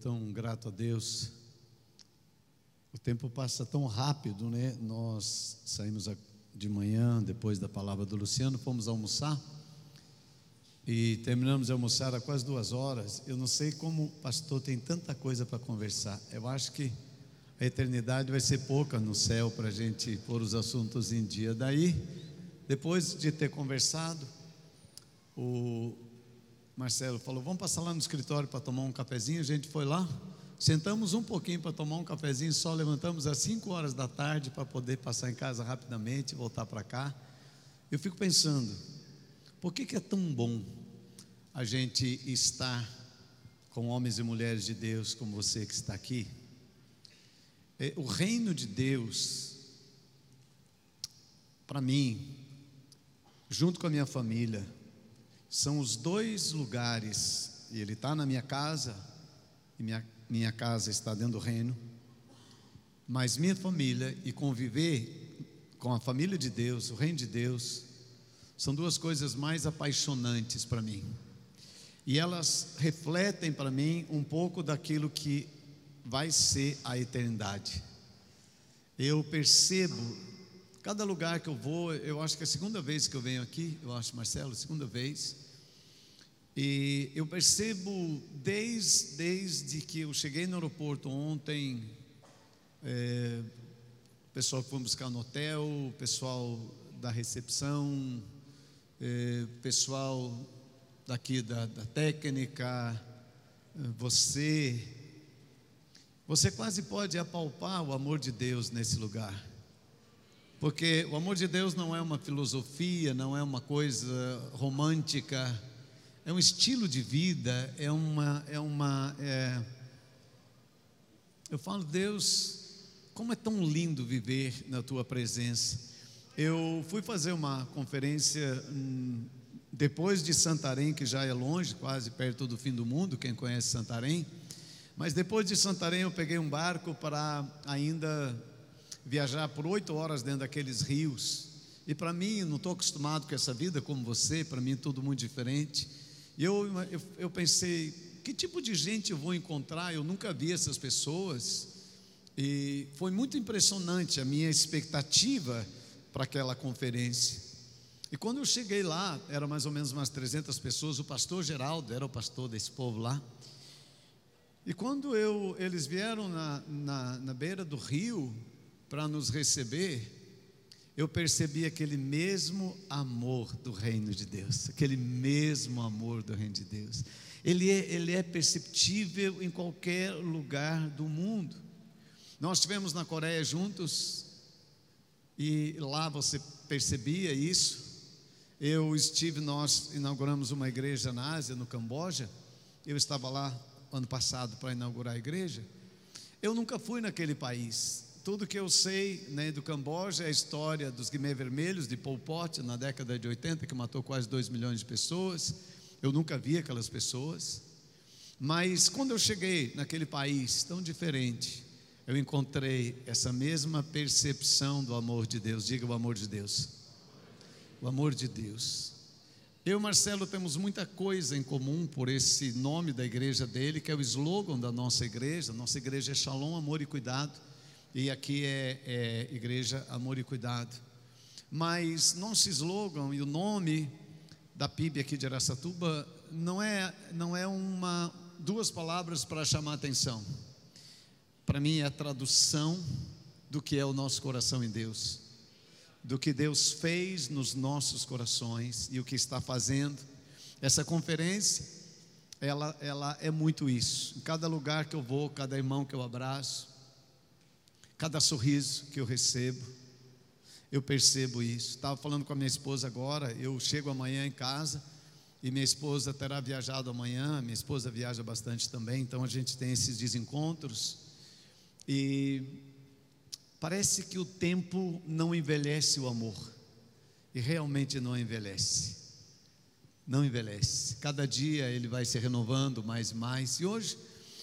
Tão grato a Deus. O tempo passa tão rápido, né? Nós saímos de manhã, depois da palavra do Luciano, fomos almoçar e terminamos de almoçar há quase duas horas. Eu não sei como o pastor tem tanta coisa para conversar. Eu acho que a eternidade vai ser pouca no céu para a gente pôr os assuntos em dia. Daí, depois de ter conversado, o Marcelo falou: Vamos passar lá no escritório para tomar um cafezinho. A gente foi lá, sentamos um pouquinho para tomar um cafezinho, só levantamos às 5 horas da tarde para poder passar em casa rapidamente voltar para cá. Eu fico pensando, por que, que é tão bom a gente estar com homens e mulheres de Deus como você que está aqui? É, o reino de Deus, para mim, junto com a minha família, são os dois lugares, e ele está na minha casa, e minha, minha casa está dentro do reino, mas minha família e conviver com a família de Deus, o reino de Deus, são duas coisas mais apaixonantes para mim. E elas refletem para mim um pouco daquilo que vai ser a eternidade. Eu percebo, cada lugar que eu vou, eu acho que é a segunda vez que eu venho aqui, eu acho, Marcelo, segunda vez, e eu percebo desde, desde que eu cheguei no aeroporto ontem, é, o pessoal que foi buscar no hotel, o pessoal da recepção, é, pessoal daqui da, da técnica, é, você, você quase pode apalpar o amor de Deus nesse lugar. Porque o amor de Deus não é uma filosofia, não é uma coisa romântica, é um estilo de vida, é uma, é uma, é... eu falo, Deus, como é tão lindo viver na tua presença. Eu fui fazer uma conferência hum, depois de Santarém, que já é longe, quase perto do fim do mundo, quem conhece Santarém. Mas depois de Santarém, eu peguei um barco para ainda viajar por oito horas dentro daqueles rios. E para mim, não estou acostumado com essa vida como você, para mim tudo muito diferente. E eu, eu, eu pensei, que tipo de gente eu vou encontrar? Eu nunca vi essas pessoas. E foi muito impressionante a minha expectativa para aquela conferência. E quando eu cheguei lá, era mais ou menos umas 300 pessoas, o pastor Geraldo era o pastor desse povo lá. E quando eu, eles vieram na, na, na beira do rio para nos receber, eu percebi aquele mesmo amor do reino de Deus, aquele mesmo amor do reino de Deus. Ele é, ele é perceptível em qualquer lugar do mundo. Nós estivemos na Coreia juntos e lá você percebia isso. Eu estive, nós inauguramos uma igreja na Ásia, no Camboja. Eu estava lá ano passado para inaugurar a igreja. Eu nunca fui naquele país, tudo que eu sei né, do Camboja é a história dos Guimê Vermelhos, de Pol Pot, na década de 80, que matou quase 2 milhões de pessoas. Eu nunca vi aquelas pessoas. Mas quando eu cheguei naquele país tão diferente, eu encontrei essa mesma percepção do amor de Deus. Diga o amor de Deus. O amor de Deus. Eu e Marcelo temos muita coisa em comum por esse nome da igreja dele, que é o slogan da nossa igreja. Nossa igreja é Shalom, Amor e Cuidado e aqui é, é Igreja Amor e Cuidado. Mas nosso slogan e o nome da PIB aqui de Aracatuba não é, não é uma, duas palavras para chamar atenção. Para mim é a tradução do que é o nosso coração em Deus, do que Deus fez nos nossos corações e o que está fazendo. Essa conferência, ela, ela é muito isso. Em cada lugar que eu vou, cada irmão que eu abraço, Cada sorriso que eu recebo, eu percebo isso. Estava falando com a minha esposa agora, eu chego amanhã em casa e minha esposa terá viajado amanhã, minha esposa viaja bastante também, então a gente tem esses desencontros e parece que o tempo não envelhece o amor. E realmente não envelhece. Não envelhece. Cada dia ele vai se renovando mais e mais. E hoje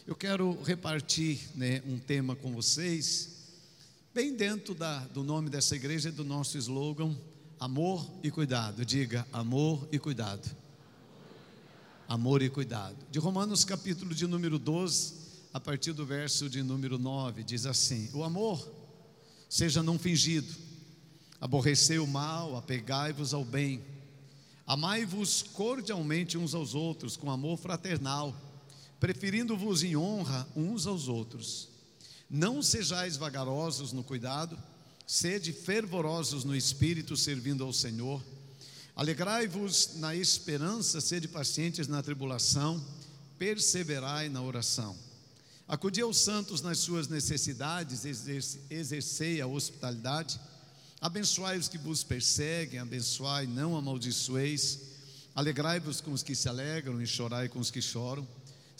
eu quero repartir né, um tema com vocês Bem dentro da, do nome dessa igreja e do nosso slogan, amor e cuidado. Diga amor e cuidado. amor e cuidado. De Romanos, capítulo de número 12, a partir do verso de número 9, diz assim: O amor seja não fingido, aborrecei o mal, apegai-vos ao bem, amai-vos cordialmente uns aos outros, com amor fraternal, preferindo-vos em honra uns aos outros. Não sejais vagarosos no cuidado, sede fervorosos no espírito, servindo ao Senhor. Alegrai-vos na esperança, sede pacientes na tribulação, perseverai na oração. Acudi aos santos nas suas necessidades, exercei a hospitalidade. Abençoai os que vos perseguem, abençoai, não amaldiçoeis. Alegrai-vos com os que se alegram e chorai com os que choram.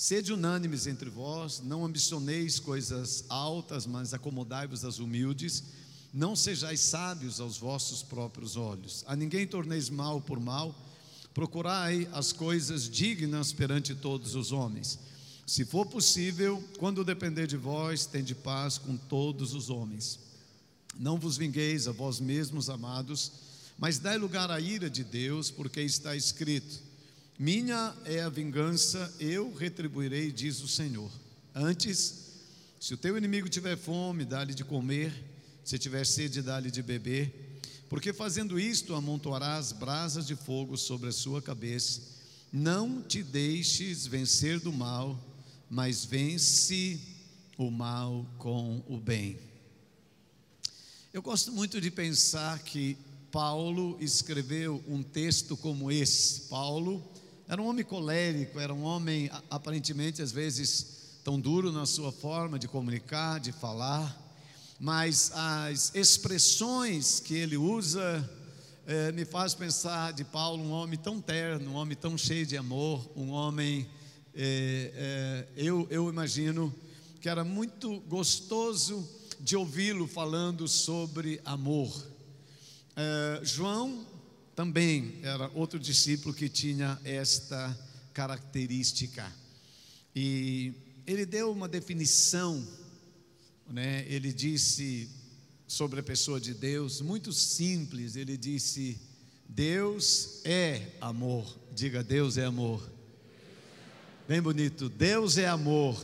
Sede unânimes entre vós, não ambicioneis coisas altas, mas acomodai-vos às humildes. Não sejais sábios aos vossos próprios olhos. A ninguém torneis mal por mal. Procurai as coisas dignas perante todos os homens. Se for possível, quando depender de vós, tende paz com todos os homens. Não vos vingueis a vós mesmos, amados, mas dai lugar à ira de Deus, porque está escrito: minha é a vingança, eu retribuirei, diz o Senhor. Antes, se o teu inimigo tiver fome, dá-lhe de comer, se tiver sede, dá-lhe de beber, porque fazendo isto amontoarás brasas de fogo sobre a sua cabeça. Não te deixes vencer do mal, mas vence o mal com o bem. Eu gosto muito de pensar que Paulo escreveu um texto como esse. Paulo era um homem colérico, era um homem aparentemente às vezes tão duro na sua forma de comunicar, de falar, mas as expressões que ele usa é, me faz pensar de Paulo um homem tão terno, um homem tão cheio de amor, um homem é, é, eu, eu imagino que era muito gostoso de ouvi-lo falando sobre amor. João também era outro discípulo que tinha esta característica. E ele deu uma definição, né? ele disse sobre a pessoa de Deus, muito simples, ele disse: Deus é amor. Diga, Deus é amor. Bem bonito, Deus é amor.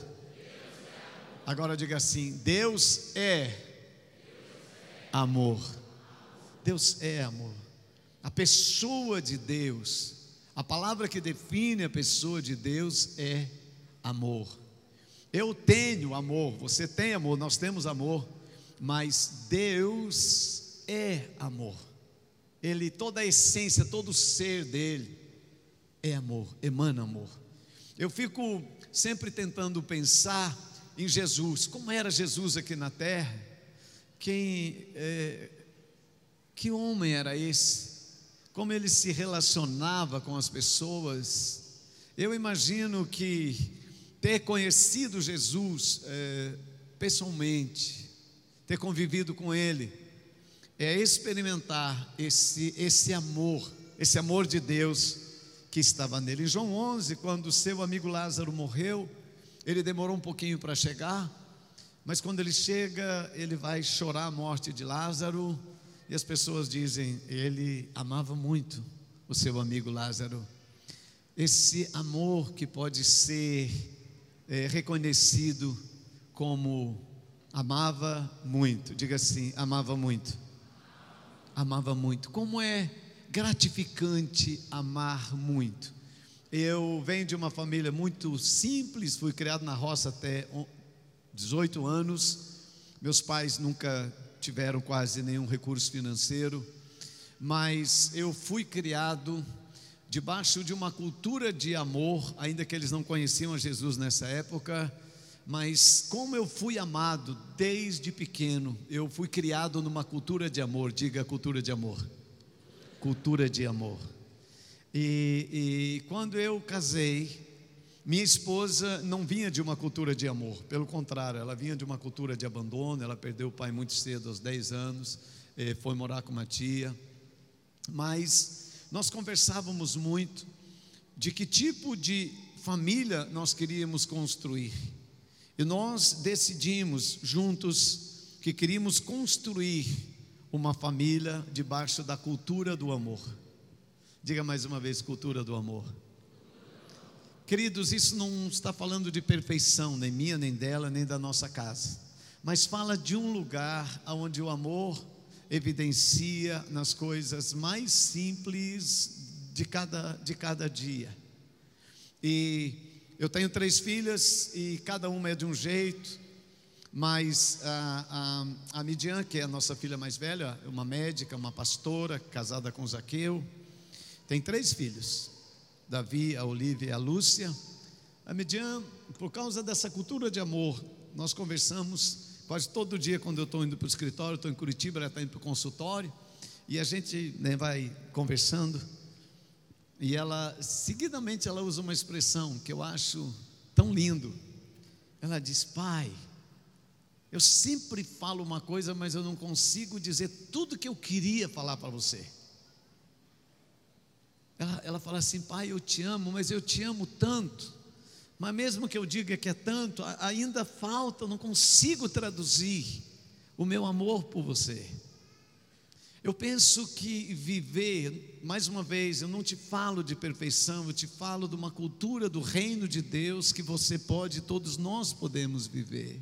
Agora diga assim: Deus é amor. Deus é amor a pessoa de Deus, a palavra que define a pessoa de Deus é amor. Eu tenho amor, você tem amor, nós temos amor, mas Deus é amor. Ele, toda a essência, todo o ser dele é amor, emana amor. Eu fico sempre tentando pensar em Jesus, como era Jesus aqui na terra, quem, é, que homem era esse? Como ele se relacionava com as pessoas. Eu imagino que ter conhecido Jesus é, pessoalmente, ter convivido com Ele, é experimentar esse, esse amor, esse amor de Deus que estava nele. Em João 11, quando seu amigo Lázaro morreu, ele demorou um pouquinho para chegar, mas quando ele chega, ele vai chorar a morte de Lázaro e as pessoas dizem: ele amava muito o seu amigo Lázaro. Esse amor que pode ser é, reconhecido como amava muito. Diga assim: amava muito. Amava muito. Como é gratificante amar muito. Eu venho de uma família muito simples, fui criado na roça até 18 anos. Meus pais nunca tiveram quase nenhum recurso financeiro, mas eu fui criado debaixo de uma cultura de amor, ainda que eles não conheciam a Jesus nessa época, mas como eu fui amado desde pequeno, eu fui criado numa cultura de amor, diga cultura de amor. Cultura de amor. E, e quando eu casei, minha esposa não vinha de uma cultura de amor, pelo contrário, ela vinha de uma cultura de abandono. Ela perdeu o pai muito cedo, aos 10 anos, eh, foi morar com uma tia. Mas nós conversávamos muito de que tipo de família nós queríamos construir. E nós decidimos juntos que queríamos construir uma família debaixo da cultura do amor. Diga mais uma vez: cultura do amor Queridos, isso não está falando de perfeição, nem minha, nem dela, nem da nossa casa, mas fala de um lugar onde o amor evidencia nas coisas mais simples de cada, de cada dia. E eu tenho três filhas e cada uma é de um jeito, mas a, a, a Midian, que é a nossa filha mais velha, é uma médica, uma pastora, casada com Zaqueu, tem três filhos: Davi, a Olivia e a Lúcia. A Midian, por causa dessa cultura de amor, nós conversamos quase todo dia quando eu estou indo para o escritório, estou em Curitiba, ela está indo para o consultório, e a gente né, vai conversando. E ela, seguidamente, ela usa uma expressão que eu acho tão lindo. Ela diz: Pai, eu sempre falo uma coisa, mas eu não consigo dizer tudo que eu queria falar para você. Ela, ela fala assim: Pai, eu te amo, mas eu te amo tanto. Mas mesmo que eu diga que é tanto, ainda falta, eu não consigo traduzir o meu amor por você. Eu penso que viver, mais uma vez, eu não te falo de perfeição, eu te falo de uma cultura do reino de Deus que você pode, todos nós podemos viver.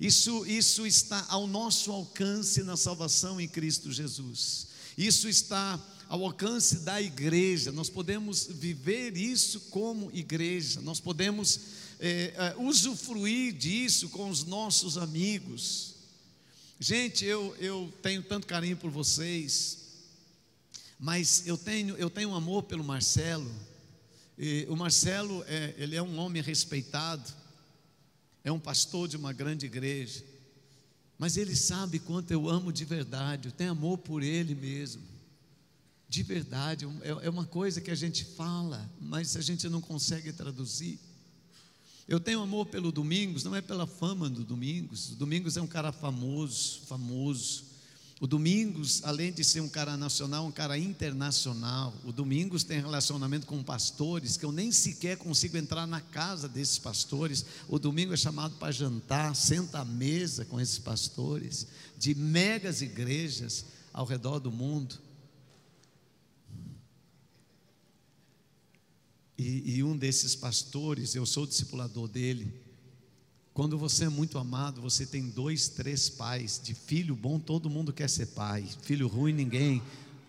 Isso, isso está ao nosso alcance na salvação em Cristo Jesus. Isso está ao alcance da igreja. Nós podemos viver isso como igreja. Nós podemos é, é, usufruir disso com os nossos amigos. Gente, eu, eu tenho tanto carinho por vocês, mas eu tenho, eu tenho amor pelo Marcelo. E o Marcelo, é, ele é um homem respeitado, é um pastor de uma grande igreja, mas ele sabe quanto eu amo de verdade, eu tenho amor por ele mesmo, de verdade, é, é uma coisa que a gente fala, mas a gente não consegue traduzir. Eu tenho amor pelo Domingos, não é pela fama do Domingos. O Domingos é um cara famoso, famoso. O Domingos, além de ser um cara nacional, um cara internacional. O Domingos tem relacionamento com pastores que eu nem sequer consigo entrar na casa desses pastores. O domingo é chamado para jantar, senta à mesa com esses pastores de megas igrejas ao redor do mundo. E, e um desses pastores, eu sou discipulador dele. Quando você é muito amado, você tem dois, três pais. De filho bom, todo mundo quer ser pai. Filho ruim, ninguém.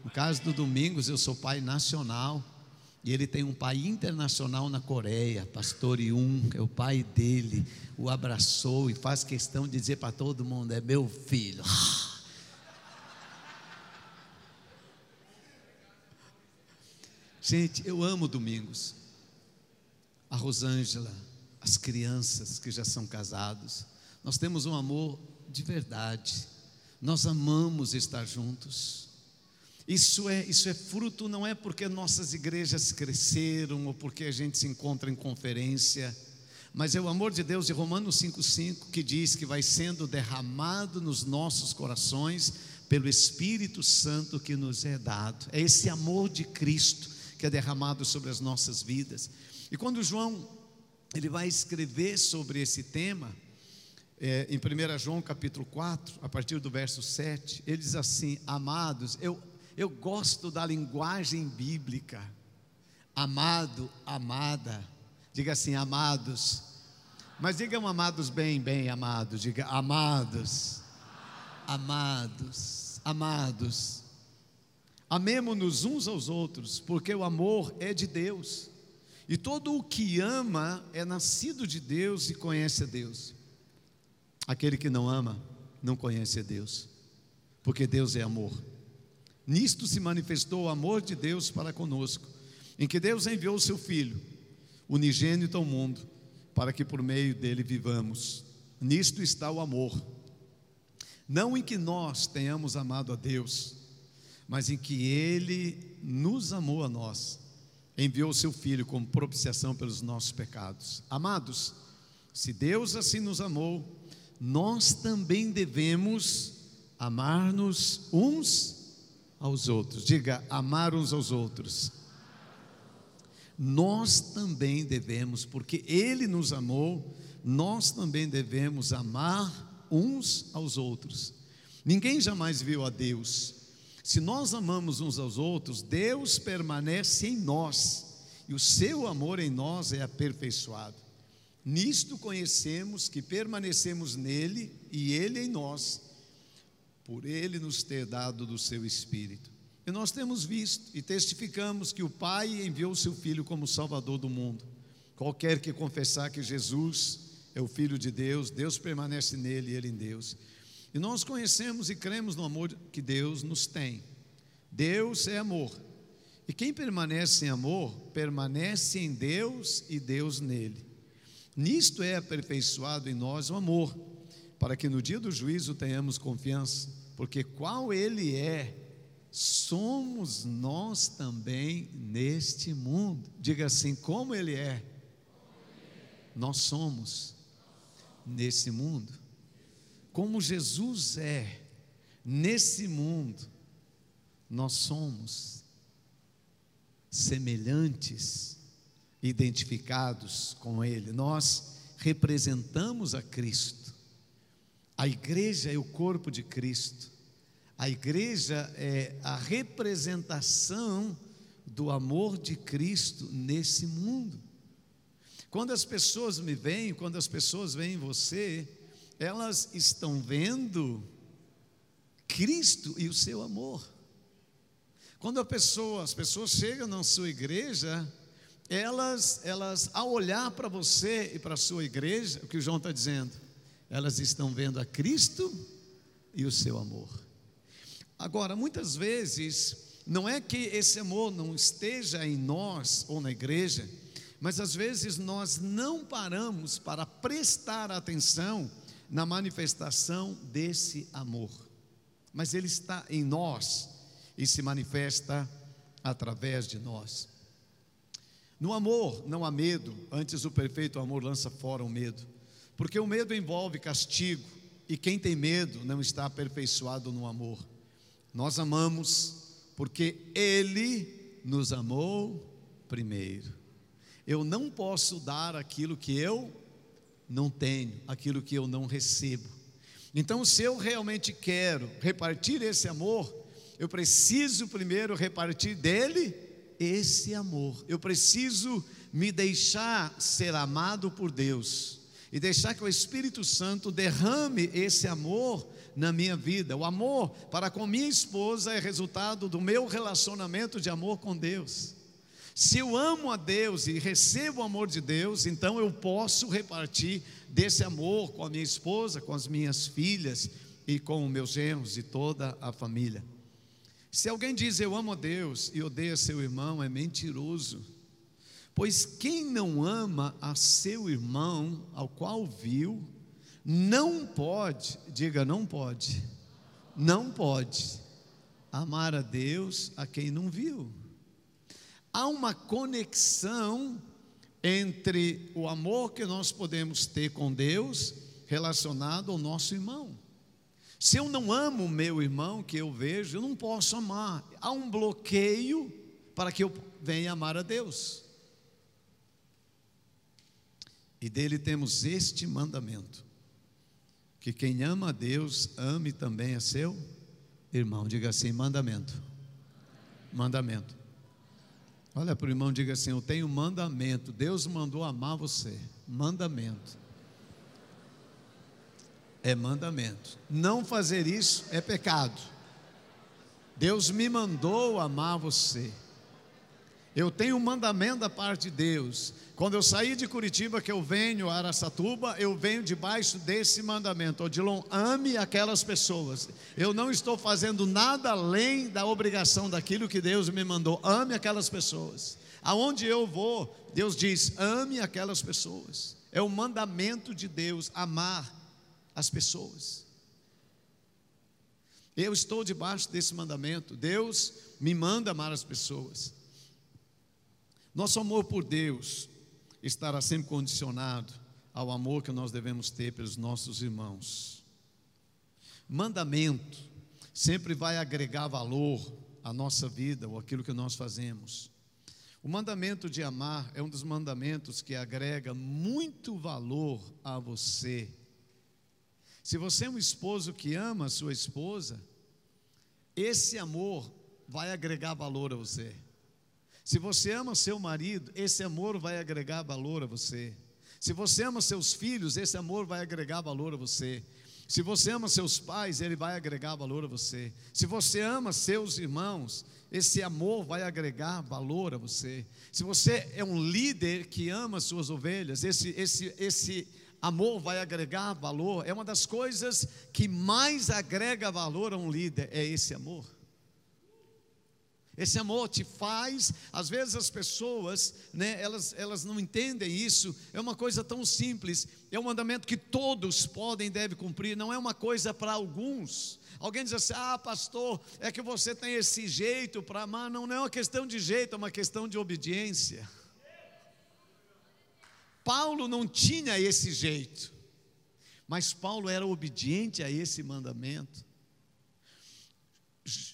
No caso do Domingos, eu sou pai nacional. E ele tem um pai internacional na Coreia, pastor Yun, é o pai dele, o abraçou e faz questão de dizer para todo mundo: é meu filho. Gente, eu amo Domingos a Rosângela, as crianças que já são casados. Nós temos um amor de verdade. Nós amamos estar juntos. Isso é, isso é fruto, não é porque nossas igrejas cresceram ou porque a gente se encontra em conferência, mas é o amor de Deus de Romanos 5,5 que diz que vai sendo derramado nos nossos corações pelo Espírito Santo que nos é dado. É esse amor de Cristo que é derramado sobre as nossas vidas. E quando João ele vai escrever sobre esse tema, é, em 1 João capítulo 4, a partir do verso 7, ele diz assim: Amados, eu, eu gosto da linguagem bíblica. Amado, amada, diga assim, amados. Mas digam amados bem, bem amados, diga amados, amados, amados. Amemo-nos uns aos outros, porque o amor é de Deus. E todo o que ama é nascido de Deus e conhece a Deus. Aquele que não ama não conhece a Deus, porque Deus é amor. Nisto se manifestou o amor de Deus para conosco, em que Deus enviou o seu Filho, unigênito ao mundo, para que por meio dele vivamos. Nisto está o amor. Não em que nós tenhamos amado a Deus, mas em que ele nos amou a nós enviou o seu Filho como propiciação pelos nossos pecados. Amados, se Deus assim nos amou, nós também devemos amar-nos uns aos outros. Diga, amar uns aos outros. Nós também devemos, porque Ele nos amou, nós também devemos amar uns aos outros. Ninguém jamais viu a Deus. Se nós amamos uns aos outros, Deus permanece em nós e o seu amor em nós é aperfeiçoado. Nisto conhecemos que permanecemos nele e ele em nós, por ele nos ter dado do seu Espírito. E nós temos visto e testificamos que o Pai enviou o seu Filho como Salvador do mundo. Qualquer que confessar que Jesus é o Filho de Deus, Deus permanece nele e ele em Deus. E nós conhecemos e cremos no amor que Deus nos tem. Deus é amor. E quem permanece em amor, permanece em Deus e Deus nele. Nisto é aperfeiçoado em nós o amor, para que no dia do juízo tenhamos confiança, porque qual ele é, somos nós também neste mundo. Diga assim: como ele é, nós somos nesse mundo. Como Jesus é nesse mundo, nós somos semelhantes, identificados com Ele. Nós representamos a Cristo. A igreja é o corpo de Cristo. A igreja é a representação do amor de Cristo nesse mundo. Quando as pessoas me veem, quando as pessoas veem você, elas estão vendo Cristo e o seu amor. Quando a pessoa, as pessoas chegam na sua igreja, elas, elas ao olhar para você e para a sua igreja, o que o João está dizendo, elas estão vendo a Cristo e o seu amor. Agora, muitas vezes, não é que esse amor não esteja em nós ou na igreja, mas às vezes nós não paramos para prestar atenção na manifestação desse amor. Mas ele está em nós e se manifesta através de nós. No amor não há medo, antes o perfeito amor lança fora o medo, porque o medo envolve castigo, e quem tem medo não está aperfeiçoado no amor. Nós amamos porque Ele nos amou primeiro. Eu não posso dar aquilo que eu não tenho, aquilo que eu não recebo. Então, se eu realmente quero repartir esse amor, eu preciso primeiro repartir dele esse amor. Eu preciso me deixar ser amado por Deus e deixar que o Espírito Santo derrame esse amor na minha vida. O amor para com minha esposa é resultado do meu relacionamento de amor com Deus. Se eu amo a Deus e recebo o amor de Deus, então eu posso repartir desse amor com a minha esposa, com as minhas filhas e com os meus genros e toda a família. Se alguém diz eu amo a Deus e odeia seu irmão, é mentiroso. Pois quem não ama a seu irmão, ao qual viu, não pode, diga não pode, não pode amar a Deus a quem não viu há uma conexão entre o amor que nós podemos ter com Deus relacionado ao nosso irmão. Se eu não amo o meu irmão que eu vejo, eu não posso amar. Há um bloqueio para que eu venha amar a Deus. E dele temos este mandamento: que quem ama a Deus, ame também a seu irmão. Diga assim: mandamento. Mandamento. Olha para o irmão diga assim: Eu tenho mandamento. Deus mandou amar você. Mandamento. É mandamento. Não fazer isso é pecado. Deus me mandou amar você. Eu tenho um mandamento da parte de Deus. Quando eu saí de Curitiba, que eu venho a Araçatuba, eu venho debaixo desse mandamento. Odilon, ame aquelas pessoas. Eu não estou fazendo nada além da obrigação daquilo que Deus me mandou. Ame aquelas pessoas. Aonde eu vou, Deus diz: ame aquelas pessoas. É o mandamento de Deus amar as pessoas. Eu estou debaixo desse mandamento. Deus me manda amar as pessoas. Nosso amor por Deus estará sempre condicionado ao amor que nós devemos ter pelos nossos irmãos. Mandamento sempre vai agregar valor à nossa vida ou aquilo que nós fazemos. O mandamento de amar é um dos mandamentos que agrega muito valor a você. Se você é um esposo que ama a sua esposa, esse amor vai agregar valor a você. Se você ama seu marido, esse amor vai agregar valor a você. Se você ama seus filhos, esse amor vai agregar valor a você. Se você ama seus pais, ele vai agregar valor a você. Se você ama seus irmãos, esse amor vai agregar valor a você. Se você é um líder que ama suas ovelhas, esse, esse, esse amor vai agregar valor. É uma das coisas que mais agrega valor a um líder, é esse amor. Esse amor te faz, às vezes as pessoas, né, elas, elas não entendem isso, é uma coisa tão simples, é um mandamento que todos podem e devem cumprir, não é uma coisa para alguns. Alguém diz assim: ah, pastor, é que você tem esse jeito para amar. Não, não é uma questão de jeito, é uma questão de obediência. Paulo não tinha esse jeito, mas Paulo era obediente a esse mandamento.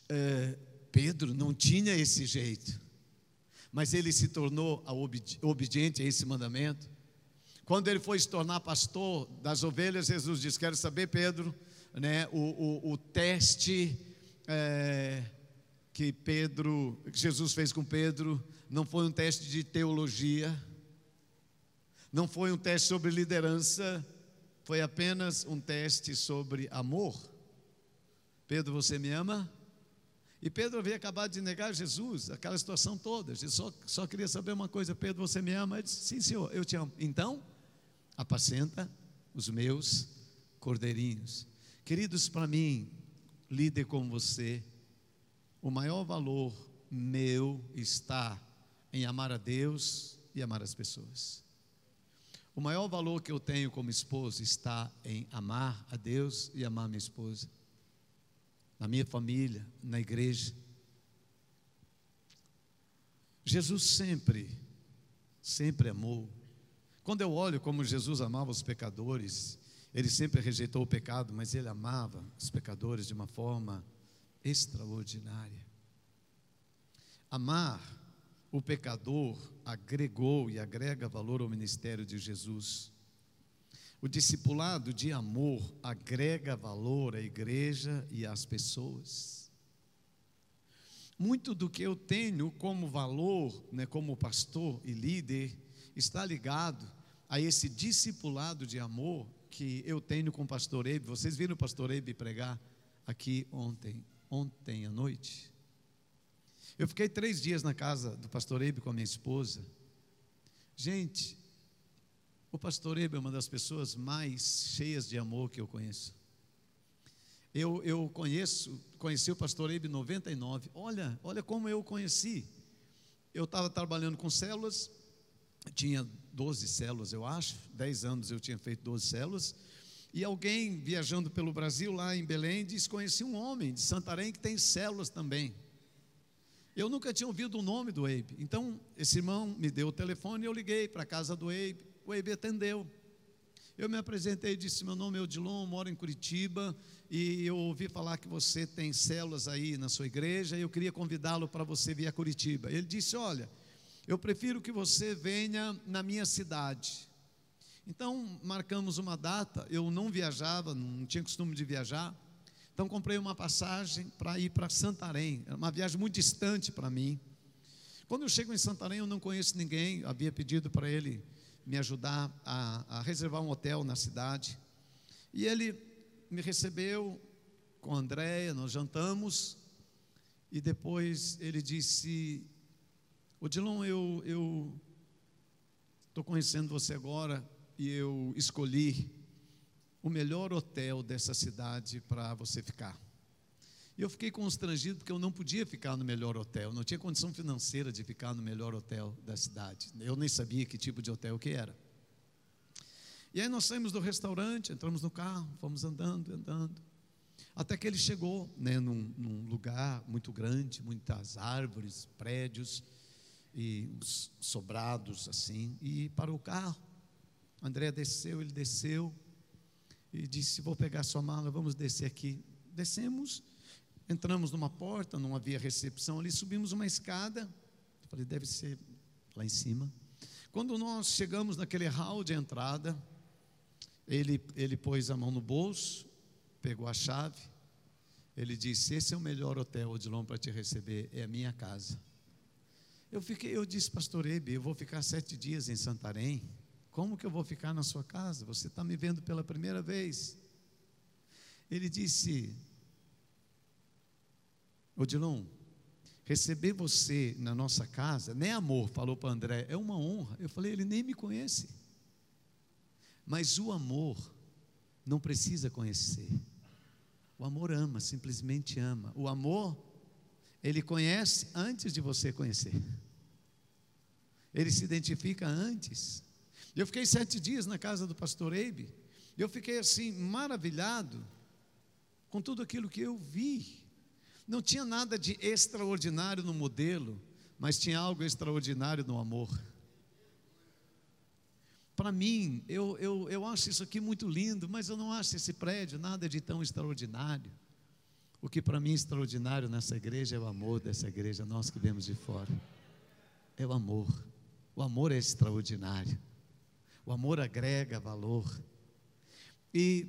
É, Pedro não tinha esse jeito, mas ele se tornou obediente a esse mandamento. Quando ele foi se tornar pastor das ovelhas, Jesus disse: Quero saber, Pedro, né, o, o, o teste é, que Pedro, que Jesus fez com Pedro, não foi um teste de teologia, não foi um teste sobre liderança, foi apenas um teste sobre amor. Pedro, você me ama? E Pedro havia acabado de negar Jesus, aquela situação toda. Jesus só, só queria saber uma coisa: Pedro, você me ama? Ele disse: Sim, senhor, eu te amo. Então, apacenta os meus cordeirinhos. Queridos, para mim, líder como você, o maior valor meu está em amar a Deus e amar as pessoas. O maior valor que eu tenho como esposo está em amar a Deus e amar minha esposa na minha família, na igreja. Jesus sempre, sempre amou. Quando eu olho como Jesus amava os pecadores, ele sempre rejeitou o pecado, mas ele amava os pecadores de uma forma extraordinária. Amar o pecador agregou e agrega valor ao ministério de Jesus. O discipulado de amor agrega valor à igreja e às pessoas. Muito do que eu tenho como valor, né, como pastor e líder, está ligado a esse discipulado de amor que eu tenho com o pastor Ebe. Vocês viram o pastor Ebe pregar aqui ontem, ontem à noite? Eu fiquei três dias na casa do pastor Ebe com a minha esposa. Gente, o pastor Ebe é uma das pessoas mais cheias de amor que eu conheço. Eu, eu conheço, conheci o pastor Ebe em 99. Olha, olha como eu o conheci. Eu estava trabalhando com células, tinha 12 células, eu acho, 10 anos eu tinha feito 12 células. E alguém viajando pelo Brasil, lá em Belém, disse: Conheci um homem de Santarém que tem células também. Eu nunca tinha ouvido o nome do Eibe. Então, esse irmão me deu o telefone e eu liguei para a casa do Eibe o EIB atendeu. Eu me apresentei e disse: Meu nome é Odilon, moro em Curitiba e eu ouvi falar que você tem células aí na sua igreja e eu queria convidá-lo para você vir a Curitiba. Ele disse: Olha, eu prefiro que você venha na minha cidade. Então marcamos uma data. Eu não viajava, não tinha costume de viajar. Então comprei uma passagem para ir para Santarém. Era uma viagem muito distante para mim. Quando eu chego em Santarém, eu não conheço ninguém. Havia pedido para ele me ajudar a, a reservar um hotel na cidade. E ele me recebeu com a Andréia, nós jantamos, e depois ele disse: Odilon, eu estou conhecendo você agora e eu escolhi o melhor hotel dessa cidade para você ficar. E eu fiquei constrangido porque eu não podia ficar no melhor hotel, não tinha condição financeira de ficar no melhor hotel da cidade. Eu nem sabia que tipo de hotel que era. E aí nós saímos do restaurante, entramos no carro, fomos andando, andando. Até que ele chegou né, num, num lugar muito grande, muitas árvores, prédios e sobrados assim, e parou o carro. André desceu, ele desceu e disse: Vou pegar sua mala, vamos descer aqui. Descemos Entramos numa porta, não havia recepção ali, subimos uma escada. Falei, deve ser lá em cima. Quando nós chegamos naquele hall de entrada, ele, ele pôs a mão no bolso, pegou a chave, ele disse: Esse é o melhor hotel, Odilon, para te receber, é a minha casa. Eu, fiquei, eu disse, pastor Ebe, eu vou ficar sete dias em Santarém. Como que eu vou ficar na sua casa? Você está me vendo pela primeira vez. Ele disse, Odilon, receber você na nossa casa, nem amor, falou para André, é uma honra. Eu falei, ele nem me conhece. Mas o amor não precisa conhecer. O amor ama, simplesmente ama. O amor, ele conhece antes de você conhecer. Ele se identifica antes. Eu fiquei sete dias na casa do pastor Eibe. Eu fiquei assim, maravilhado com tudo aquilo que eu vi. Não tinha nada de extraordinário no modelo, mas tinha algo extraordinário no amor. Para mim, eu, eu, eu acho isso aqui muito lindo, mas eu não acho esse prédio nada de tão extraordinário. O que para mim é extraordinário nessa igreja é o amor dessa igreja, nós que vemos de fora. É o amor. O amor é extraordinário. O amor agrega valor. E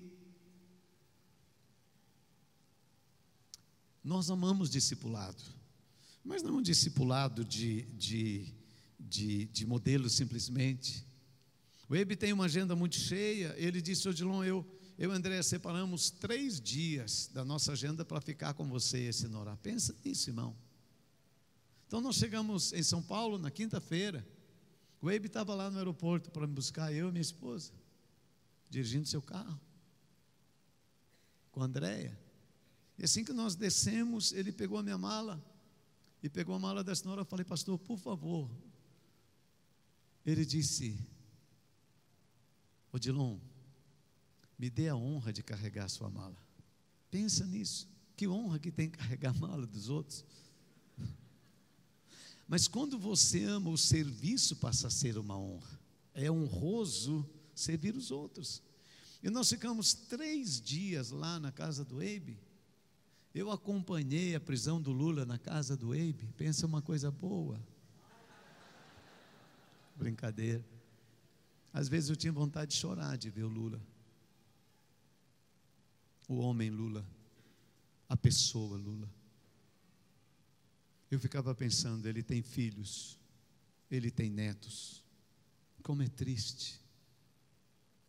nós amamos discipulado, mas não um discipulado de, de, de, de modelo simplesmente. O Ebe tem uma agenda muito cheia. Ele disse: Odilon, eu, eu e André separamos três dias da nossa agenda para ficar com você esse Norá. Pensa nisso, irmão. Então nós chegamos em São Paulo na quinta-feira. O Ebe estava lá no aeroporto para me buscar, eu e minha esposa, dirigindo seu carro, com a Andréia. E assim que nós descemos, ele pegou a minha mala e pegou a mala da senhora. Eu falei, pastor, por favor. Ele disse, Odilon, me dê a honra de carregar a sua mala. Pensa nisso. Que honra que tem carregar a mala dos outros. Mas quando você ama o serviço, passa a ser uma honra. É honroso servir os outros. E nós ficamos três dias lá na casa do Eibe. Eu acompanhei a prisão do Lula na casa do Eibe. Pensa uma coisa boa. Brincadeira. Às vezes eu tinha vontade de chorar de ver o Lula. O homem Lula. A pessoa Lula. Eu ficava pensando, ele tem filhos, ele tem netos. Como é triste.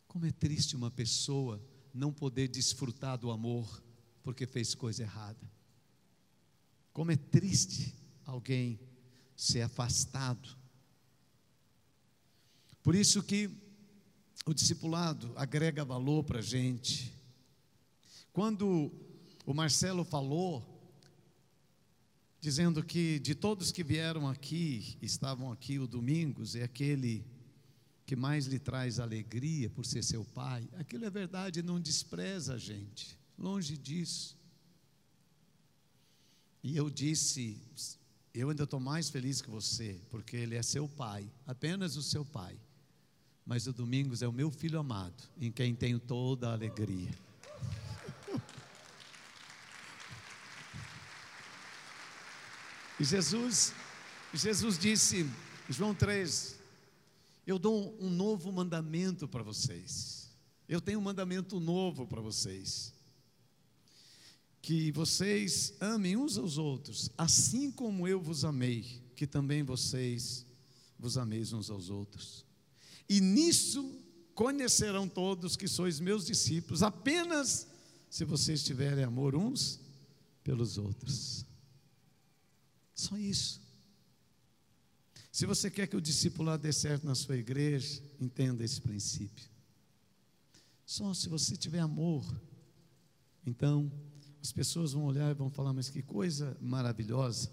Como é triste uma pessoa não poder desfrutar do amor porque fez coisa errada. Como é triste alguém ser afastado por isso que o discipulado agrega valor para a gente. Quando o Marcelo falou, dizendo que de todos que vieram aqui, estavam aqui o Domingos, é aquele que mais lhe traz alegria por ser seu pai. Aquilo é verdade, não despreza a gente, longe disso. E eu disse, eu ainda estou mais feliz que você, porque ele é seu pai, apenas o seu pai mas o Domingos é o meu filho amado, em quem tenho toda a alegria. E Jesus, Jesus disse, João 3, eu dou um novo mandamento para vocês. Eu tenho um mandamento novo para vocês. Que vocês amem uns aos outros, assim como eu vos amei, que também vocês vos ameis uns aos outros. E nisso conhecerão todos que sois meus discípulos, apenas se vocês tiverem amor uns pelos outros. Só isso. Se você quer que o discipulado dê certo na sua igreja, entenda esse princípio. Só se você tiver amor, então as pessoas vão olhar e vão falar: mas que coisa maravilhosa.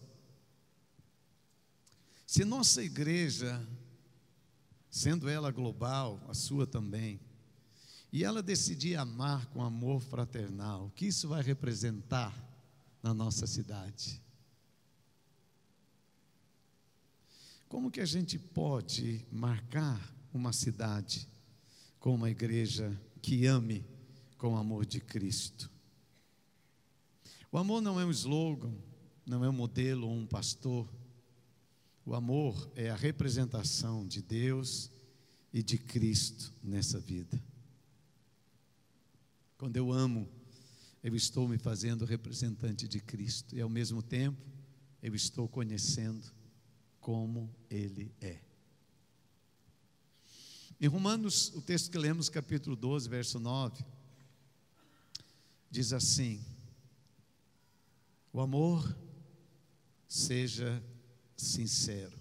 Se nossa igreja sendo ela global, a sua também, e ela decidir amar com amor fraternal, o que isso vai representar na nossa cidade? Como que a gente pode marcar uma cidade com uma igreja que ame com o amor de Cristo? O amor não é um slogan, não é um modelo ou um pastor o amor é a representação de Deus e de Cristo nessa vida. Quando eu amo, eu estou me fazendo representante de Cristo e ao mesmo tempo eu estou conhecendo, como Ele é. Em Romanos, o texto que lemos, capítulo 12, verso 9, diz assim: O amor seja sincero,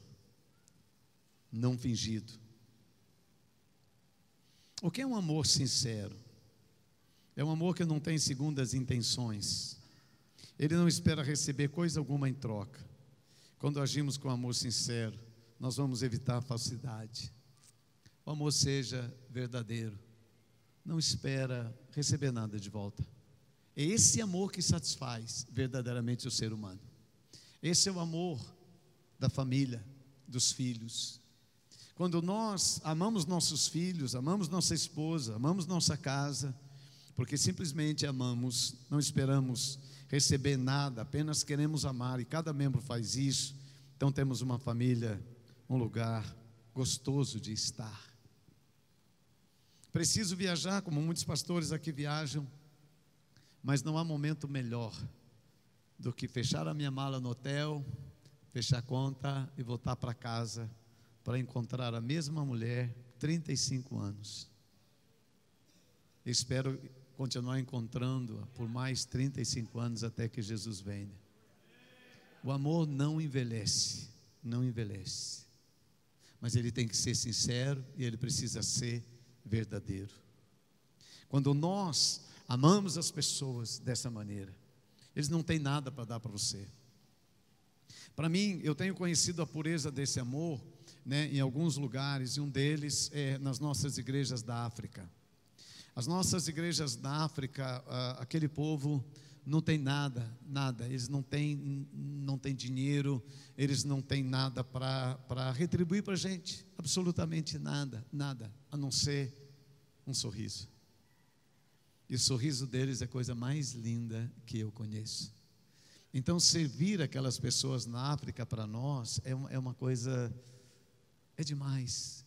não fingido. O que é um amor sincero? É um amor que não tem segundas intenções. Ele não espera receber coisa alguma em troca. Quando agimos com amor sincero, nós vamos evitar a falsidade. O amor seja verdadeiro. Não espera receber nada de volta. É esse amor que satisfaz verdadeiramente o ser humano. Esse é o amor da família, dos filhos. Quando nós amamos nossos filhos, amamos nossa esposa, amamos nossa casa, porque simplesmente amamos, não esperamos receber nada, apenas queremos amar e cada membro faz isso. Então temos uma família, um lugar gostoso de estar. Preciso viajar, como muitos pastores aqui viajam, mas não há momento melhor do que fechar a minha mala no hotel, fechar a conta e voltar para casa para encontrar a mesma mulher, 35 anos. Espero continuar encontrando-a por mais 35 anos até que Jesus venha. O amor não envelhece, não envelhece. Mas ele tem que ser sincero e ele precisa ser verdadeiro. Quando nós amamos as pessoas dessa maneira, eles não têm nada para dar para você. Para mim, eu tenho conhecido a pureza desse amor né, em alguns lugares, e um deles é nas nossas igrejas da África. As nossas igrejas da África, aquele povo não tem nada, nada, eles não têm, não têm dinheiro, eles não têm nada para retribuir para a gente, absolutamente nada, nada, a não ser um sorriso. E o sorriso deles é a coisa mais linda que eu conheço. Então, servir aquelas pessoas na África para nós é, é uma coisa, é demais.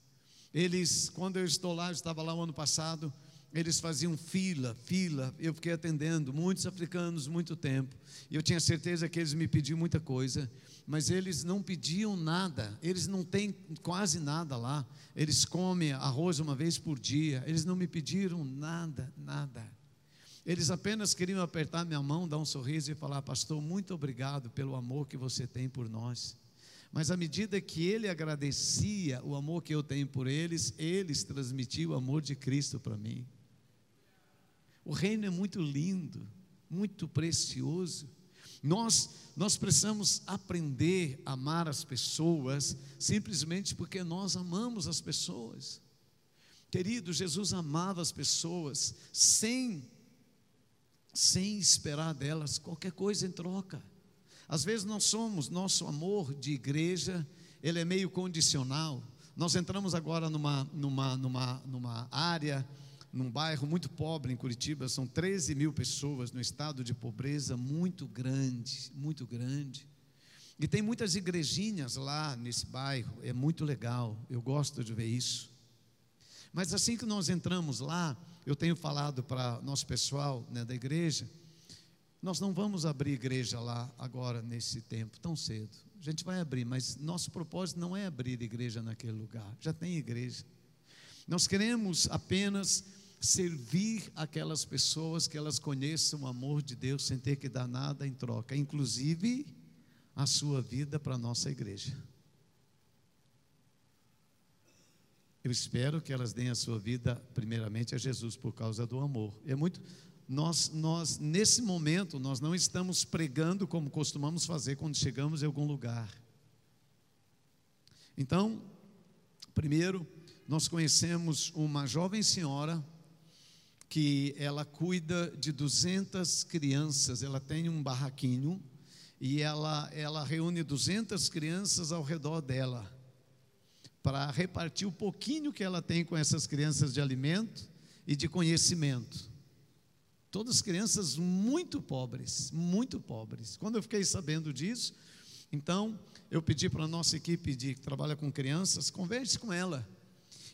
Eles, quando eu estou lá, eu estava lá o ano passado, eles faziam fila, fila, eu fiquei atendendo muitos africanos muito tempo, e eu tinha certeza que eles me pediam muita coisa, mas eles não pediam nada, eles não têm quase nada lá, eles comem arroz uma vez por dia, eles não me pediram nada, nada. Eles apenas queriam apertar minha mão, dar um sorriso e falar: Pastor, muito obrigado pelo amor que você tem por nós. Mas à medida que ele agradecia o amor que eu tenho por eles, eles transmitiam o amor de Cristo para mim. O reino é muito lindo, muito precioso. Nós, nós precisamos aprender a amar as pessoas simplesmente porque nós amamos as pessoas. Querido, Jesus amava as pessoas sem, sem esperar delas qualquer coisa em troca. Às vezes nós somos, nosso amor de igreja, ele é meio condicional. Nós entramos agora numa, numa, numa, numa área num bairro muito pobre em Curitiba, são 13 mil pessoas no estado de pobreza muito grande, muito grande. E tem muitas igrejinhas lá nesse bairro, é muito legal, eu gosto de ver isso. Mas assim que nós entramos lá, eu tenho falado para nosso pessoal né, da igreja, nós não vamos abrir igreja lá agora, nesse tempo, tão cedo. A gente vai abrir, mas nosso propósito não é abrir igreja naquele lugar, já tem igreja. Nós queremos apenas servir aquelas pessoas que elas conheçam o amor de Deus sem ter que dar nada em troca, inclusive a sua vida para a nossa igreja. Eu espero que elas deem a sua vida primeiramente a Jesus por causa do amor. É muito nós nós nesse momento nós não estamos pregando como costumamos fazer quando chegamos em algum lugar. Então, primeiro, nós conhecemos uma jovem senhora que ela cuida de 200 crianças, ela tem um barraquinho e ela, ela reúne 200 crianças ao redor dela para repartir o pouquinho que ela tem com essas crianças de alimento e de conhecimento. Todas crianças muito pobres, muito pobres. Quando eu fiquei sabendo disso, então eu pedi para a nossa equipe de que trabalha com crianças, converse com ela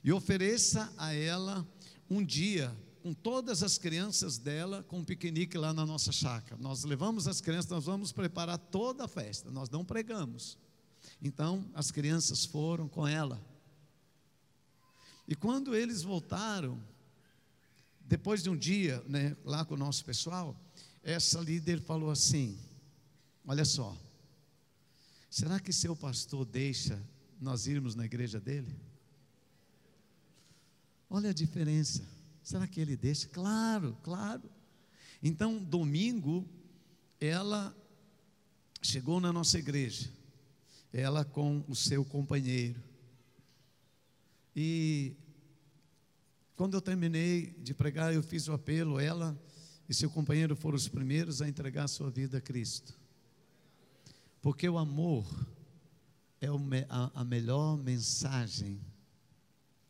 e ofereça a ela um dia com todas as crianças dela com um piquenique lá na nossa chácara. Nós levamos as crianças, nós vamos preparar toda a festa, nós não pregamos. Então as crianças foram com ela. E quando eles voltaram, depois de um dia, né, lá com o nosso pessoal, essa líder falou assim: Olha só, será que seu pastor deixa nós irmos na igreja dele? Olha a diferença. Será que ele deixa? Claro, claro. Então, domingo, ela chegou na nossa igreja, ela com o seu companheiro. E quando eu terminei de pregar, eu fiz o apelo, ela e seu companheiro foram os primeiros a entregar sua vida a Cristo. Porque o amor é a melhor mensagem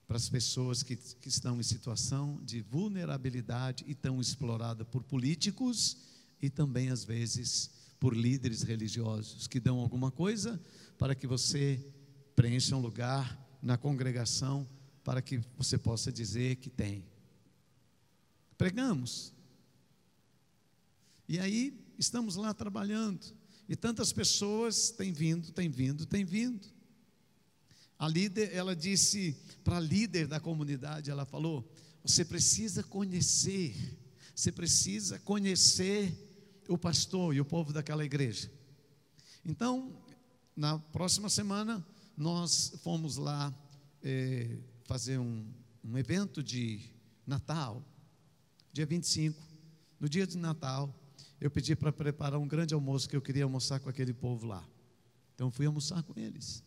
para as pessoas que, que estão em situação de vulnerabilidade e tão exploradas por políticos e também, às vezes, por líderes religiosos que dão alguma coisa para que você preencha um lugar na congregação para que você possa dizer que tem. Pregamos. E aí estamos lá trabalhando. E tantas pessoas têm vindo, têm vindo, têm vindo. A líder, ela disse para a líder da comunidade, ela falou: você precisa conhecer, você precisa conhecer o pastor e o povo daquela igreja. Então, na próxima semana, nós fomos lá é, fazer um, um evento de Natal, dia 25. No dia de Natal, eu pedi para preparar um grande almoço que eu queria almoçar com aquele povo lá. Então fui almoçar com eles.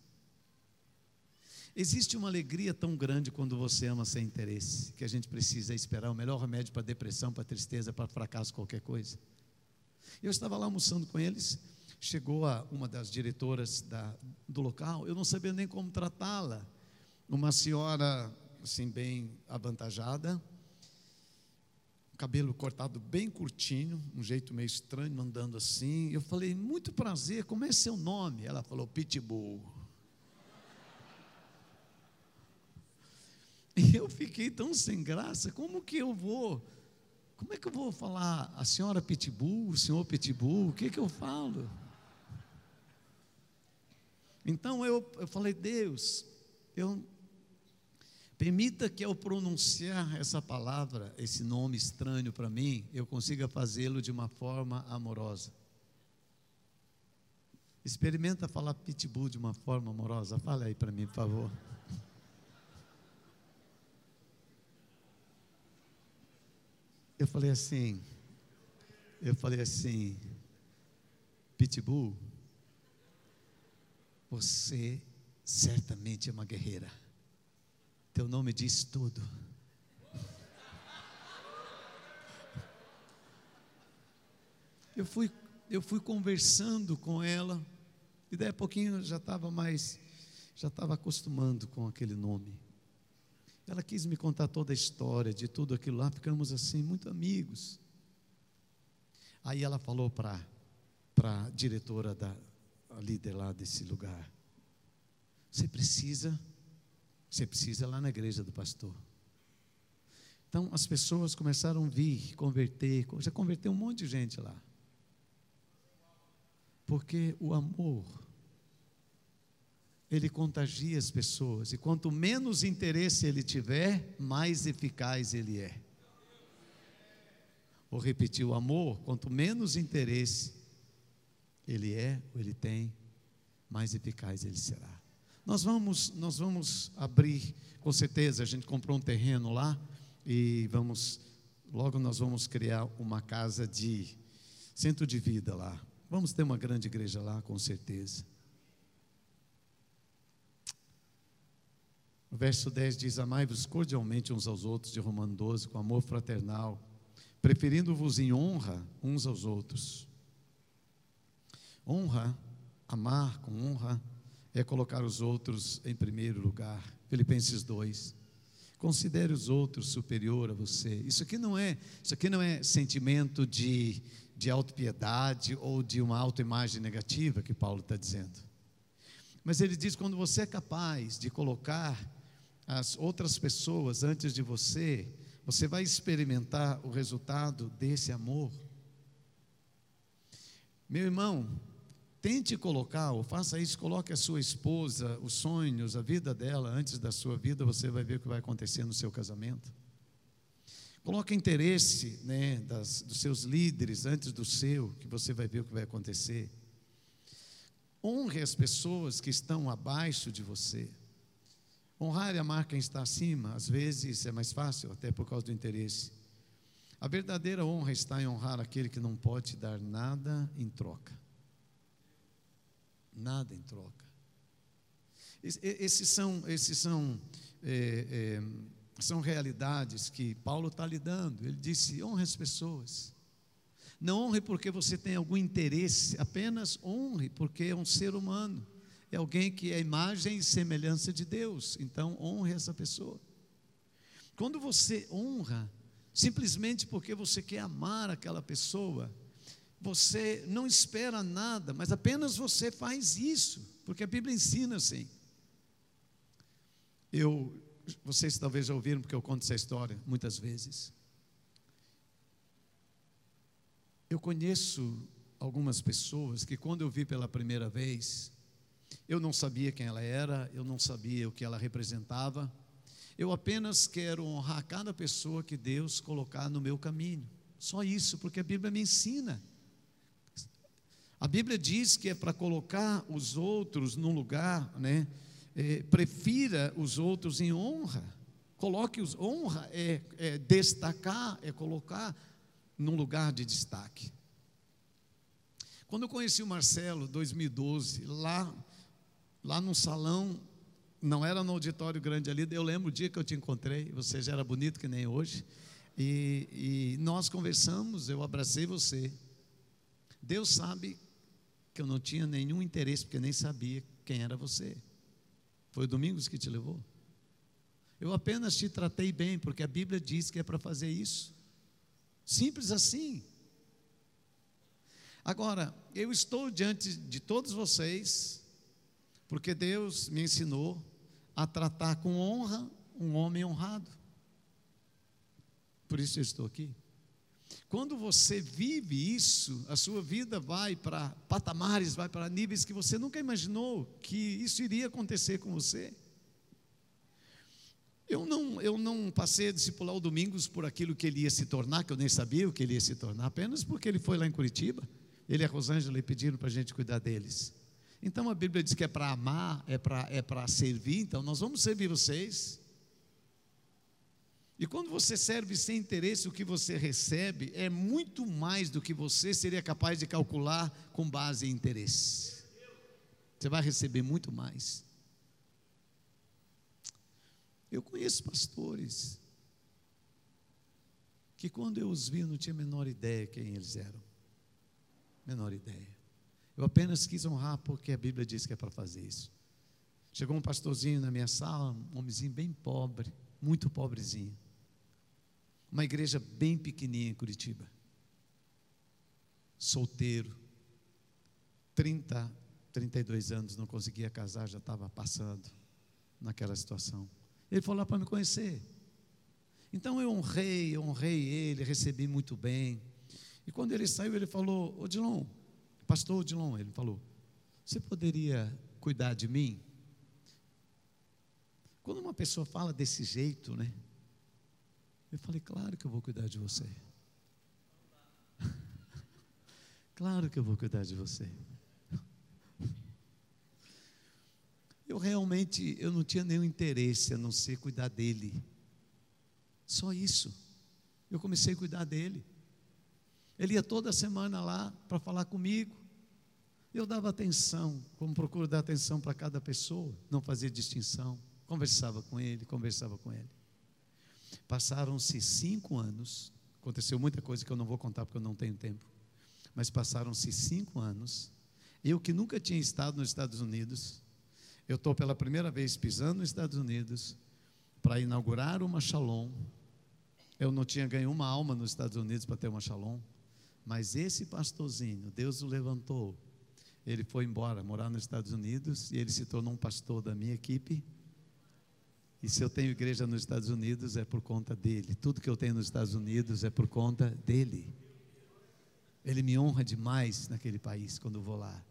Existe uma alegria tão grande quando você ama sem interesse, que a gente precisa esperar o melhor remédio para depressão, para tristeza, para fracasso, qualquer coisa. Eu estava lá almoçando com eles, chegou a, uma das diretoras da, do local, eu não sabia nem como tratá-la. Uma senhora, assim, bem avantajada, cabelo cortado bem curtinho, um jeito meio estranho, andando assim. Eu falei, muito prazer, como é seu nome? Ela falou, Pitbull. E eu fiquei tão sem graça, como que eu vou? Como é que eu vou falar a senhora Pitbull, o senhor Pitbull? O que que eu falo? Então eu, eu falei, Deus, eu permita que ao pronunciar essa palavra, esse nome estranho para mim, eu consiga fazê-lo de uma forma amorosa. Experimenta falar pitbull de uma forma amorosa. Fala aí para mim, por favor. Eu falei assim, eu falei assim, Pitbull, você certamente é uma guerreira. Teu nome diz tudo. Eu fui, eu fui conversando com ela, e daí a pouquinho já estava mais, já estava acostumando com aquele nome. Ela quis me contar toda a história de tudo aquilo lá, ficamos assim, muito amigos. Aí ela falou para a diretora, da, líder lá desse lugar: Você precisa, você precisa lá na igreja do pastor. Então as pessoas começaram a vir, converter, já converteu um monte de gente lá. Porque o amor ele contagia as pessoas, e quanto menos interesse ele tiver, mais eficaz ele é. Vou repetir: o amor, quanto menos interesse ele é, ou ele tem, mais eficaz ele será. Nós vamos, nós vamos abrir, com certeza, a gente comprou um terreno lá e vamos, logo nós vamos criar uma casa de centro de vida lá. Vamos ter uma grande igreja lá, com certeza. O verso 10 diz: Amai-vos cordialmente uns aos outros, de Romano 12, com amor fraternal, preferindo-vos em honra uns aos outros. Honra, amar com honra, é colocar os outros em primeiro lugar. Filipenses 2. Considere os outros superior a você. Isso aqui não é, isso aqui não é sentimento de, de autopiedade ou de uma autoimagem negativa que Paulo está dizendo. Mas ele diz: quando você é capaz de colocar as outras pessoas antes de você, você vai experimentar o resultado desse amor. Meu irmão, tente colocar, ou faça isso, coloque a sua esposa, os sonhos, a vida dela antes da sua vida, você vai ver o que vai acontecer no seu casamento. Coloque interesse né, das, dos seus líderes antes do seu, que você vai ver o que vai acontecer. Honre as pessoas que estão abaixo de você. Honrar e amar quem está acima, às vezes é mais fácil, até por causa do interesse. A verdadeira honra está em honrar aquele que não pode dar nada em troca. Nada em troca. Esses são, esses são é, é, são realidades que Paulo está lidando. Ele disse: honre as pessoas. Não honre porque você tem algum interesse, apenas honre porque é um ser humano, é alguém que é imagem e semelhança de Deus. Então, honre essa pessoa. Quando você honra, simplesmente porque você quer amar aquela pessoa, você não espera nada, mas apenas você faz isso, porque a Bíblia ensina assim. Eu vocês talvez já ouviram, porque eu conto essa história muitas vezes. Eu conheço algumas pessoas que, quando eu vi pela primeira vez, eu não sabia quem ela era, eu não sabia o que ela representava. Eu apenas quero honrar cada pessoa que Deus colocar no meu caminho. Só isso, porque a Bíblia me ensina. A Bíblia diz que é para colocar os outros num lugar, né? é, prefira os outros em honra. Coloque os honra é, é destacar, é colocar num lugar de destaque. Quando eu conheci o Marcelo, 2012, lá, lá num salão, não era no auditório grande ali, eu lembro o dia que eu te encontrei, você já era bonito que nem hoje, e, e nós conversamos, eu abracei você. Deus sabe que eu não tinha nenhum interesse, porque nem sabia quem era você. Foi o Domingos que te levou? Eu apenas te tratei bem, porque a Bíblia diz que é para fazer isso. Simples assim. Agora, eu estou diante de todos vocês, porque Deus me ensinou a tratar com honra um homem honrado. Por isso eu estou aqui. Quando você vive isso, a sua vida vai para patamares, vai para níveis que você nunca imaginou que isso iria acontecer com você. Eu não, eu não passei a discipular o Domingos por aquilo que ele ia se tornar, que eu nem sabia o que ele ia se tornar, apenas porque ele foi lá em Curitiba. Ele e a Rosângela pediram para a gente cuidar deles. Então a Bíblia diz que é para amar, é para é servir, então nós vamos servir vocês. E quando você serve sem interesse, o que você recebe é muito mais do que você seria capaz de calcular com base em interesse. Você vai receber muito mais. Eu conheço pastores que quando eu os vi não tinha a menor ideia quem eles eram. Menor ideia. Eu apenas quis honrar porque a Bíblia diz que é para fazer isso. Chegou um pastorzinho na minha sala, um homenzinho bem pobre, muito pobrezinho. Uma igreja bem pequenininha em Curitiba. Solteiro. 30, 32 anos, não conseguia casar, já estava passando naquela situação. Ele falou lá para me conhecer. Então eu honrei, honrei ele, recebi muito bem. E quando ele saiu, ele falou: Ô Dilon, pastor Dilon, ele falou: Você poderia cuidar de mim? Quando uma pessoa fala desse jeito, né? Eu falei, claro que eu vou cuidar de você. claro que eu vou cuidar de você. Eu realmente, eu não tinha nenhum interesse a não ser cuidar dele. Só isso. Eu comecei a cuidar dele. Ele ia toda semana lá para falar comigo. Eu dava atenção, como procuro dar atenção para cada pessoa, não fazia distinção. Conversava com ele, conversava com ele. Passaram-se cinco anos, aconteceu muita coisa que eu não vou contar porque eu não tenho tempo, mas passaram-se cinco anos. Eu que nunca tinha estado nos Estados Unidos, eu estou pela primeira vez pisando nos Estados Unidos para inaugurar uma Shalom. Eu não tinha ganho uma alma nos Estados Unidos para ter uma Shalom, mas esse pastorzinho, Deus o levantou. Ele foi embora morar nos Estados Unidos e ele se tornou um pastor da minha equipe e se eu tenho igreja nos Estados Unidos é por conta dele. Tudo que eu tenho nos Estados Unidos é por conta dele. Ele me honra demais naquele país quando eu vou lá.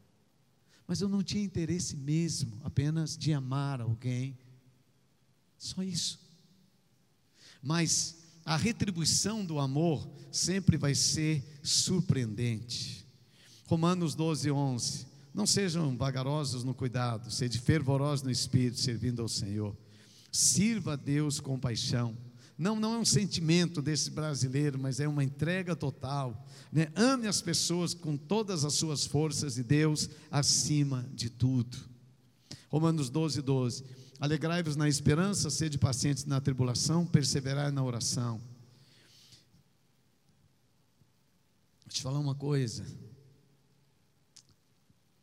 Mas eu não tinha interesse mesmo, apenas de amar alguém. Só isso. Mas a retribuição do amor sempre vai ser surpreendente. Romanos 12, 11. Não sejam vagarosos no cuidado, sede fervorosos no espírito, servindo ao Senhor. Sirva a Deus com paixão. Não, não é um sentimento desse brasileiro, mas é uma entrega total. Né? Ame as pessoas com todas as suas forças e Deus acima de tudo. Romanos 12, 12. Alegrai-vos na esperança, sede pacientes na tribulação, perseverai na oração. Vou te falar uma coisa.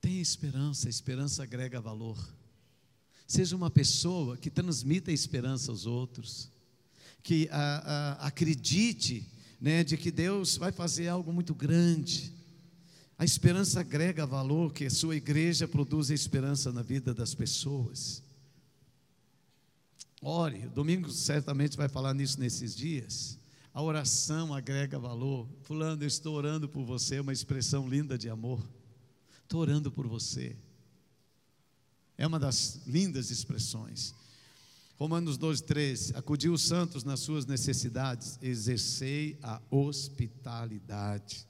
Tenha esperança, a esperança agrega valor. Seja uma pessoa que transmita a esperança aos outros, que a, a, acredite né, de que Deus vai fazer algo muito grande. A esperança agrega valor, que a sua igreja produz a esperança na vida das pessoas. Ore, domingo certamente vai falar nisso nesses dias. A oração agrega valor. Fulano, eu estou orando por você, uma expressão linda de amor. Estou orando por você. É uma das lindas expressões. Romanos 12, 13. Acudiu os santos nas suas necessidades, exercei a hospitalidade.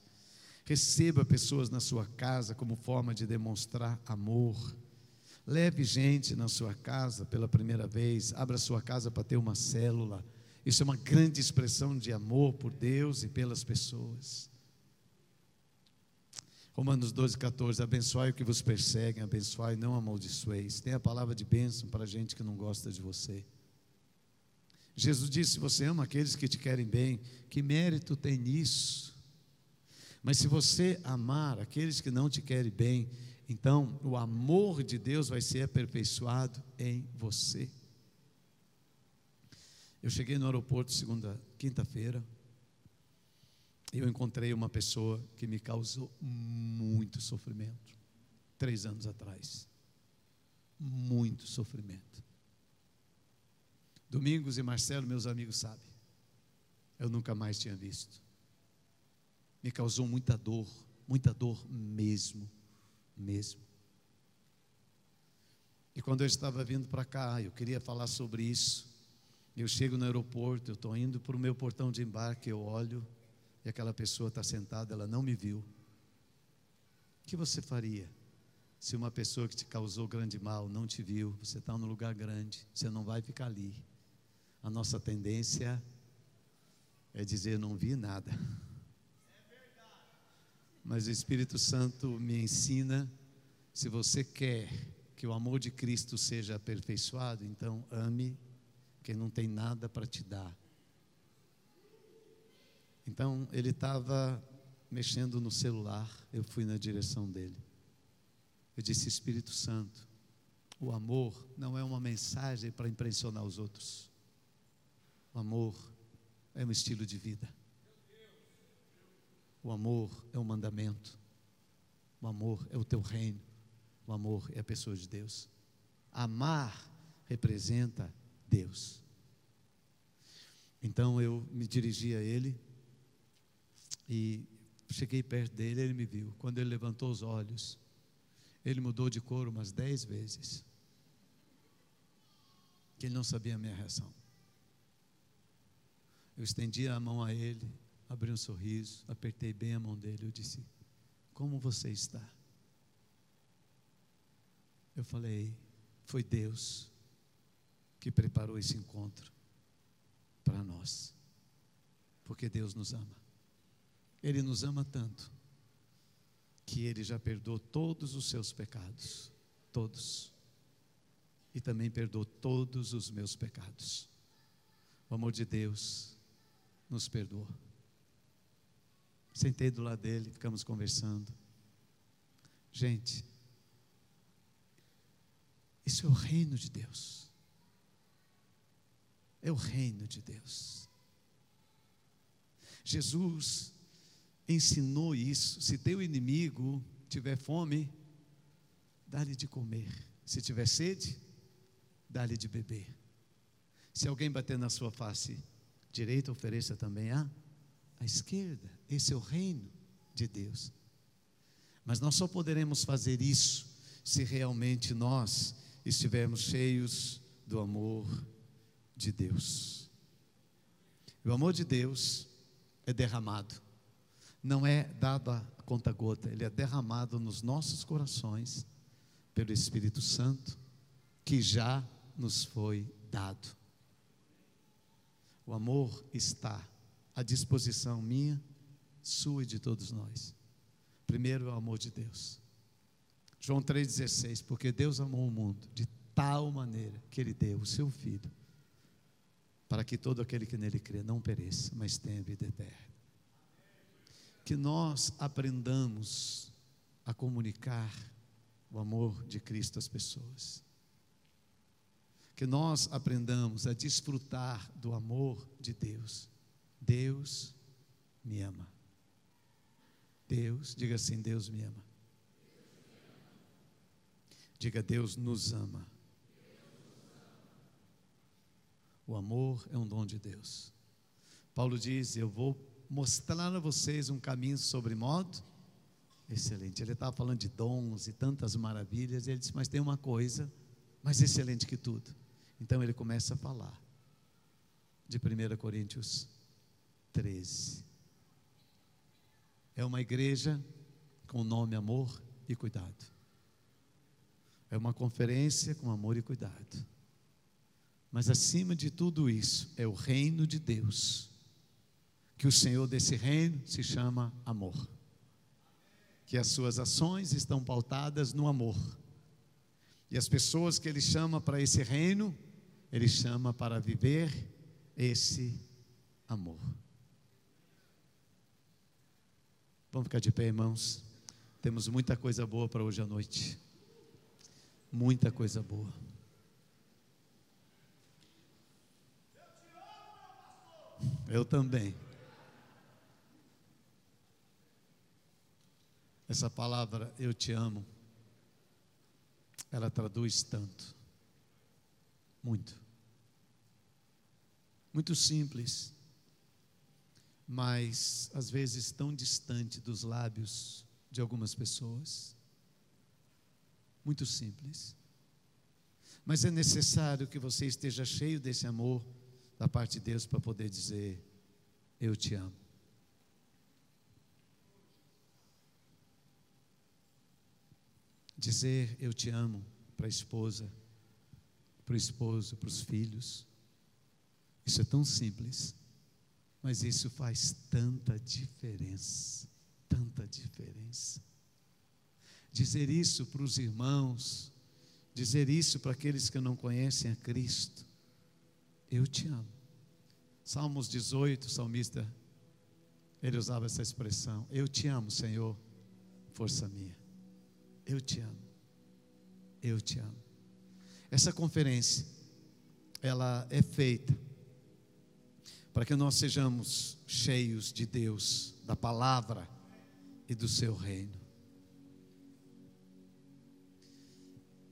Receba pessoas na sua casa como forma de demonstrar amor. Leve gente na sua casa pela primeira vez, abra sua casa para ter uma célula. Isso é uma grande expressão de amor por Deus e pelas pessoas. Romanos 12, 14. Abençoai o que vos perseguem, abençoai, não amaldiçoeis. Tem a palavra de bênção para gente que não gosta de você. Jesus disse: se você ama aqueles que te querem bem, que mérito tem nisso? Mas se você amar aqueles que não te querem bem, então o amor de Deus vai ser aperfeiçoado em você. Eu cheguei no aeroporto segunda, quinta-feira, eu encontrei uma pessoa que me causou muito sofrimento, três anos atrás. Muito sofrimento. Domingos e Marcelo, meus amigos, sabem. Eu nunca mais tinha visto. Me causou muita dor, muita dor mesmo, mesmo. E quando eu estava vindo para cá, eu queria falar sobre isso. Eu chego no aeroporto, eu estou indo para o meu portão de embarque, eu olho e aquela pessoa está sentada, ela não me viu. O que você faria se uma pessoa que te causou grande mal não te viu? Você está num lugar grande, você não vai ficar ali. A nossa tendência é dizer: não vi nada. Mas o Espírito Santo me ensina: se você quer que o amor de Cristo seja aperfeiçoado, então ame quem não tem nada para te dar então ele estava mexendo no celular, eu fui na direção dele. Eu disse: Espírito Santo, o amor não é uma mensagem para impressionar os outros. O amor é um estilo de vida. O amor é um mandamento. O amor é o teu reino. O amor é a pessoa de Deus. Amar representa Deus. Então eu me dirigi a ele e cheguei perto dele, ele me viu. Quando ele levantou os olhos, ele mudou de cor umas dez vezes. Que ele não sabia a minha reação. Eu estendi a mão a ele, abri um sorriso, apertei bem a mão dele. Eu disse: Como você está? Eu falei: Foi Deus que preparou esse encontro para nós, porque Deus nos ama. Ele nos ama tanto que ele já perdoou todos os seus pecados, todos. E também perdoou todos os meus pecados. O amor de Deus nos perdoou. Sentei do lado dele, ficamos conversando. Gente, isso é o reino de Deus. É o reino de Deus. Jesus ensinou isso. Se teu inimigo tiver fome, dá-lhe de comer. Se tiver sede, dá-lhe de beber. Se alguém bater na sua face direita, ofereça também a, a esquerda. Esse é o reino de Deus. Mas nós só poderemos fazer isso se realmente nós estivermos cheios do amor de Deus. O amor de Deus é derramado, não é dado a conta-gota, ele é derramado nos nossos corações pelo Espírito Santo, que já nos foi dado. O amor está à disposição minha, sua e de todos nós. Primeiro é o amor de Deus. João 3,16, porque Deus amou o mundo de tal maneira que Ele deu o seu Filho, para que todo aquele que nele crê não pereça, mas tenha vida eterna. Que nós aprendamos a comunicar o amor de Cristo às pessoas. Que nós aprendamos a desfrutar do amor de Deus. Deus me ama. Deus, diga assim: Deus me ama. Diga, Deus nos ama. O amor é um dom de Deus. Paulo diz: Eu vou mostrar a vocês um caminho sobre modo excelente. Ele estava falando de dons e tantas maravilhas. E ele disse: Mas tem uma coisa mais excelente que tudo. Então ele começa a falar de 1 Coríntios 13. É uma igreja com o nome amor e cuidado. É uma conferência com amor e cuidado. Mas acima de tudo isso, é o reino de Deus. Que o Senhor desse reino se chama amor. Que as suas ações estão pautadas no amor. E as pessoas que ele chama para esse reino, ele chama para viver esse amor. Vamos ficar de pé, irmãos. Temos muita coisa boa para hoje à noite. Muita coisa boa. Eu também. Essa palavra, eu te amo, ela traduz tanto. Muito. Muito simples mas às vezes tão distante dos lábios de algumas pessoas. Muito simples. Mas é necessário que você esteja cheio desse amor da parte de Deus para poder dizer: Eu te amo. Dizer eu te amo para a esposa, para o esposo, para os filhos. Isso é tão simples. Mas isso faz tanta diferença, tanta diferença. Dizer isso para os irmãos, dizer isso para aqueles que não conhecem a Cristo, eu te amo. Salmos 18, o salmista, ele usava essa expressão: Eu te amo, Senhor, força minha. Eu te amo. Eu te amo. Essa conferência, ela é feita para que nós sejamos cheios de Deus, da palavra e do seu reino.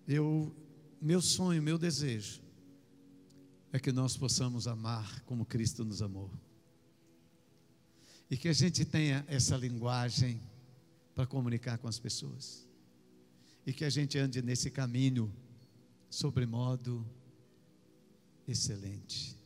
Eu, meu sonho, meu desejo é que nós possamos amar como Cristo nos amou. E que a gente tenha essa linguagem para comunicar com as pessoas. E que a gente ande nesse caminho sobre modo excelente.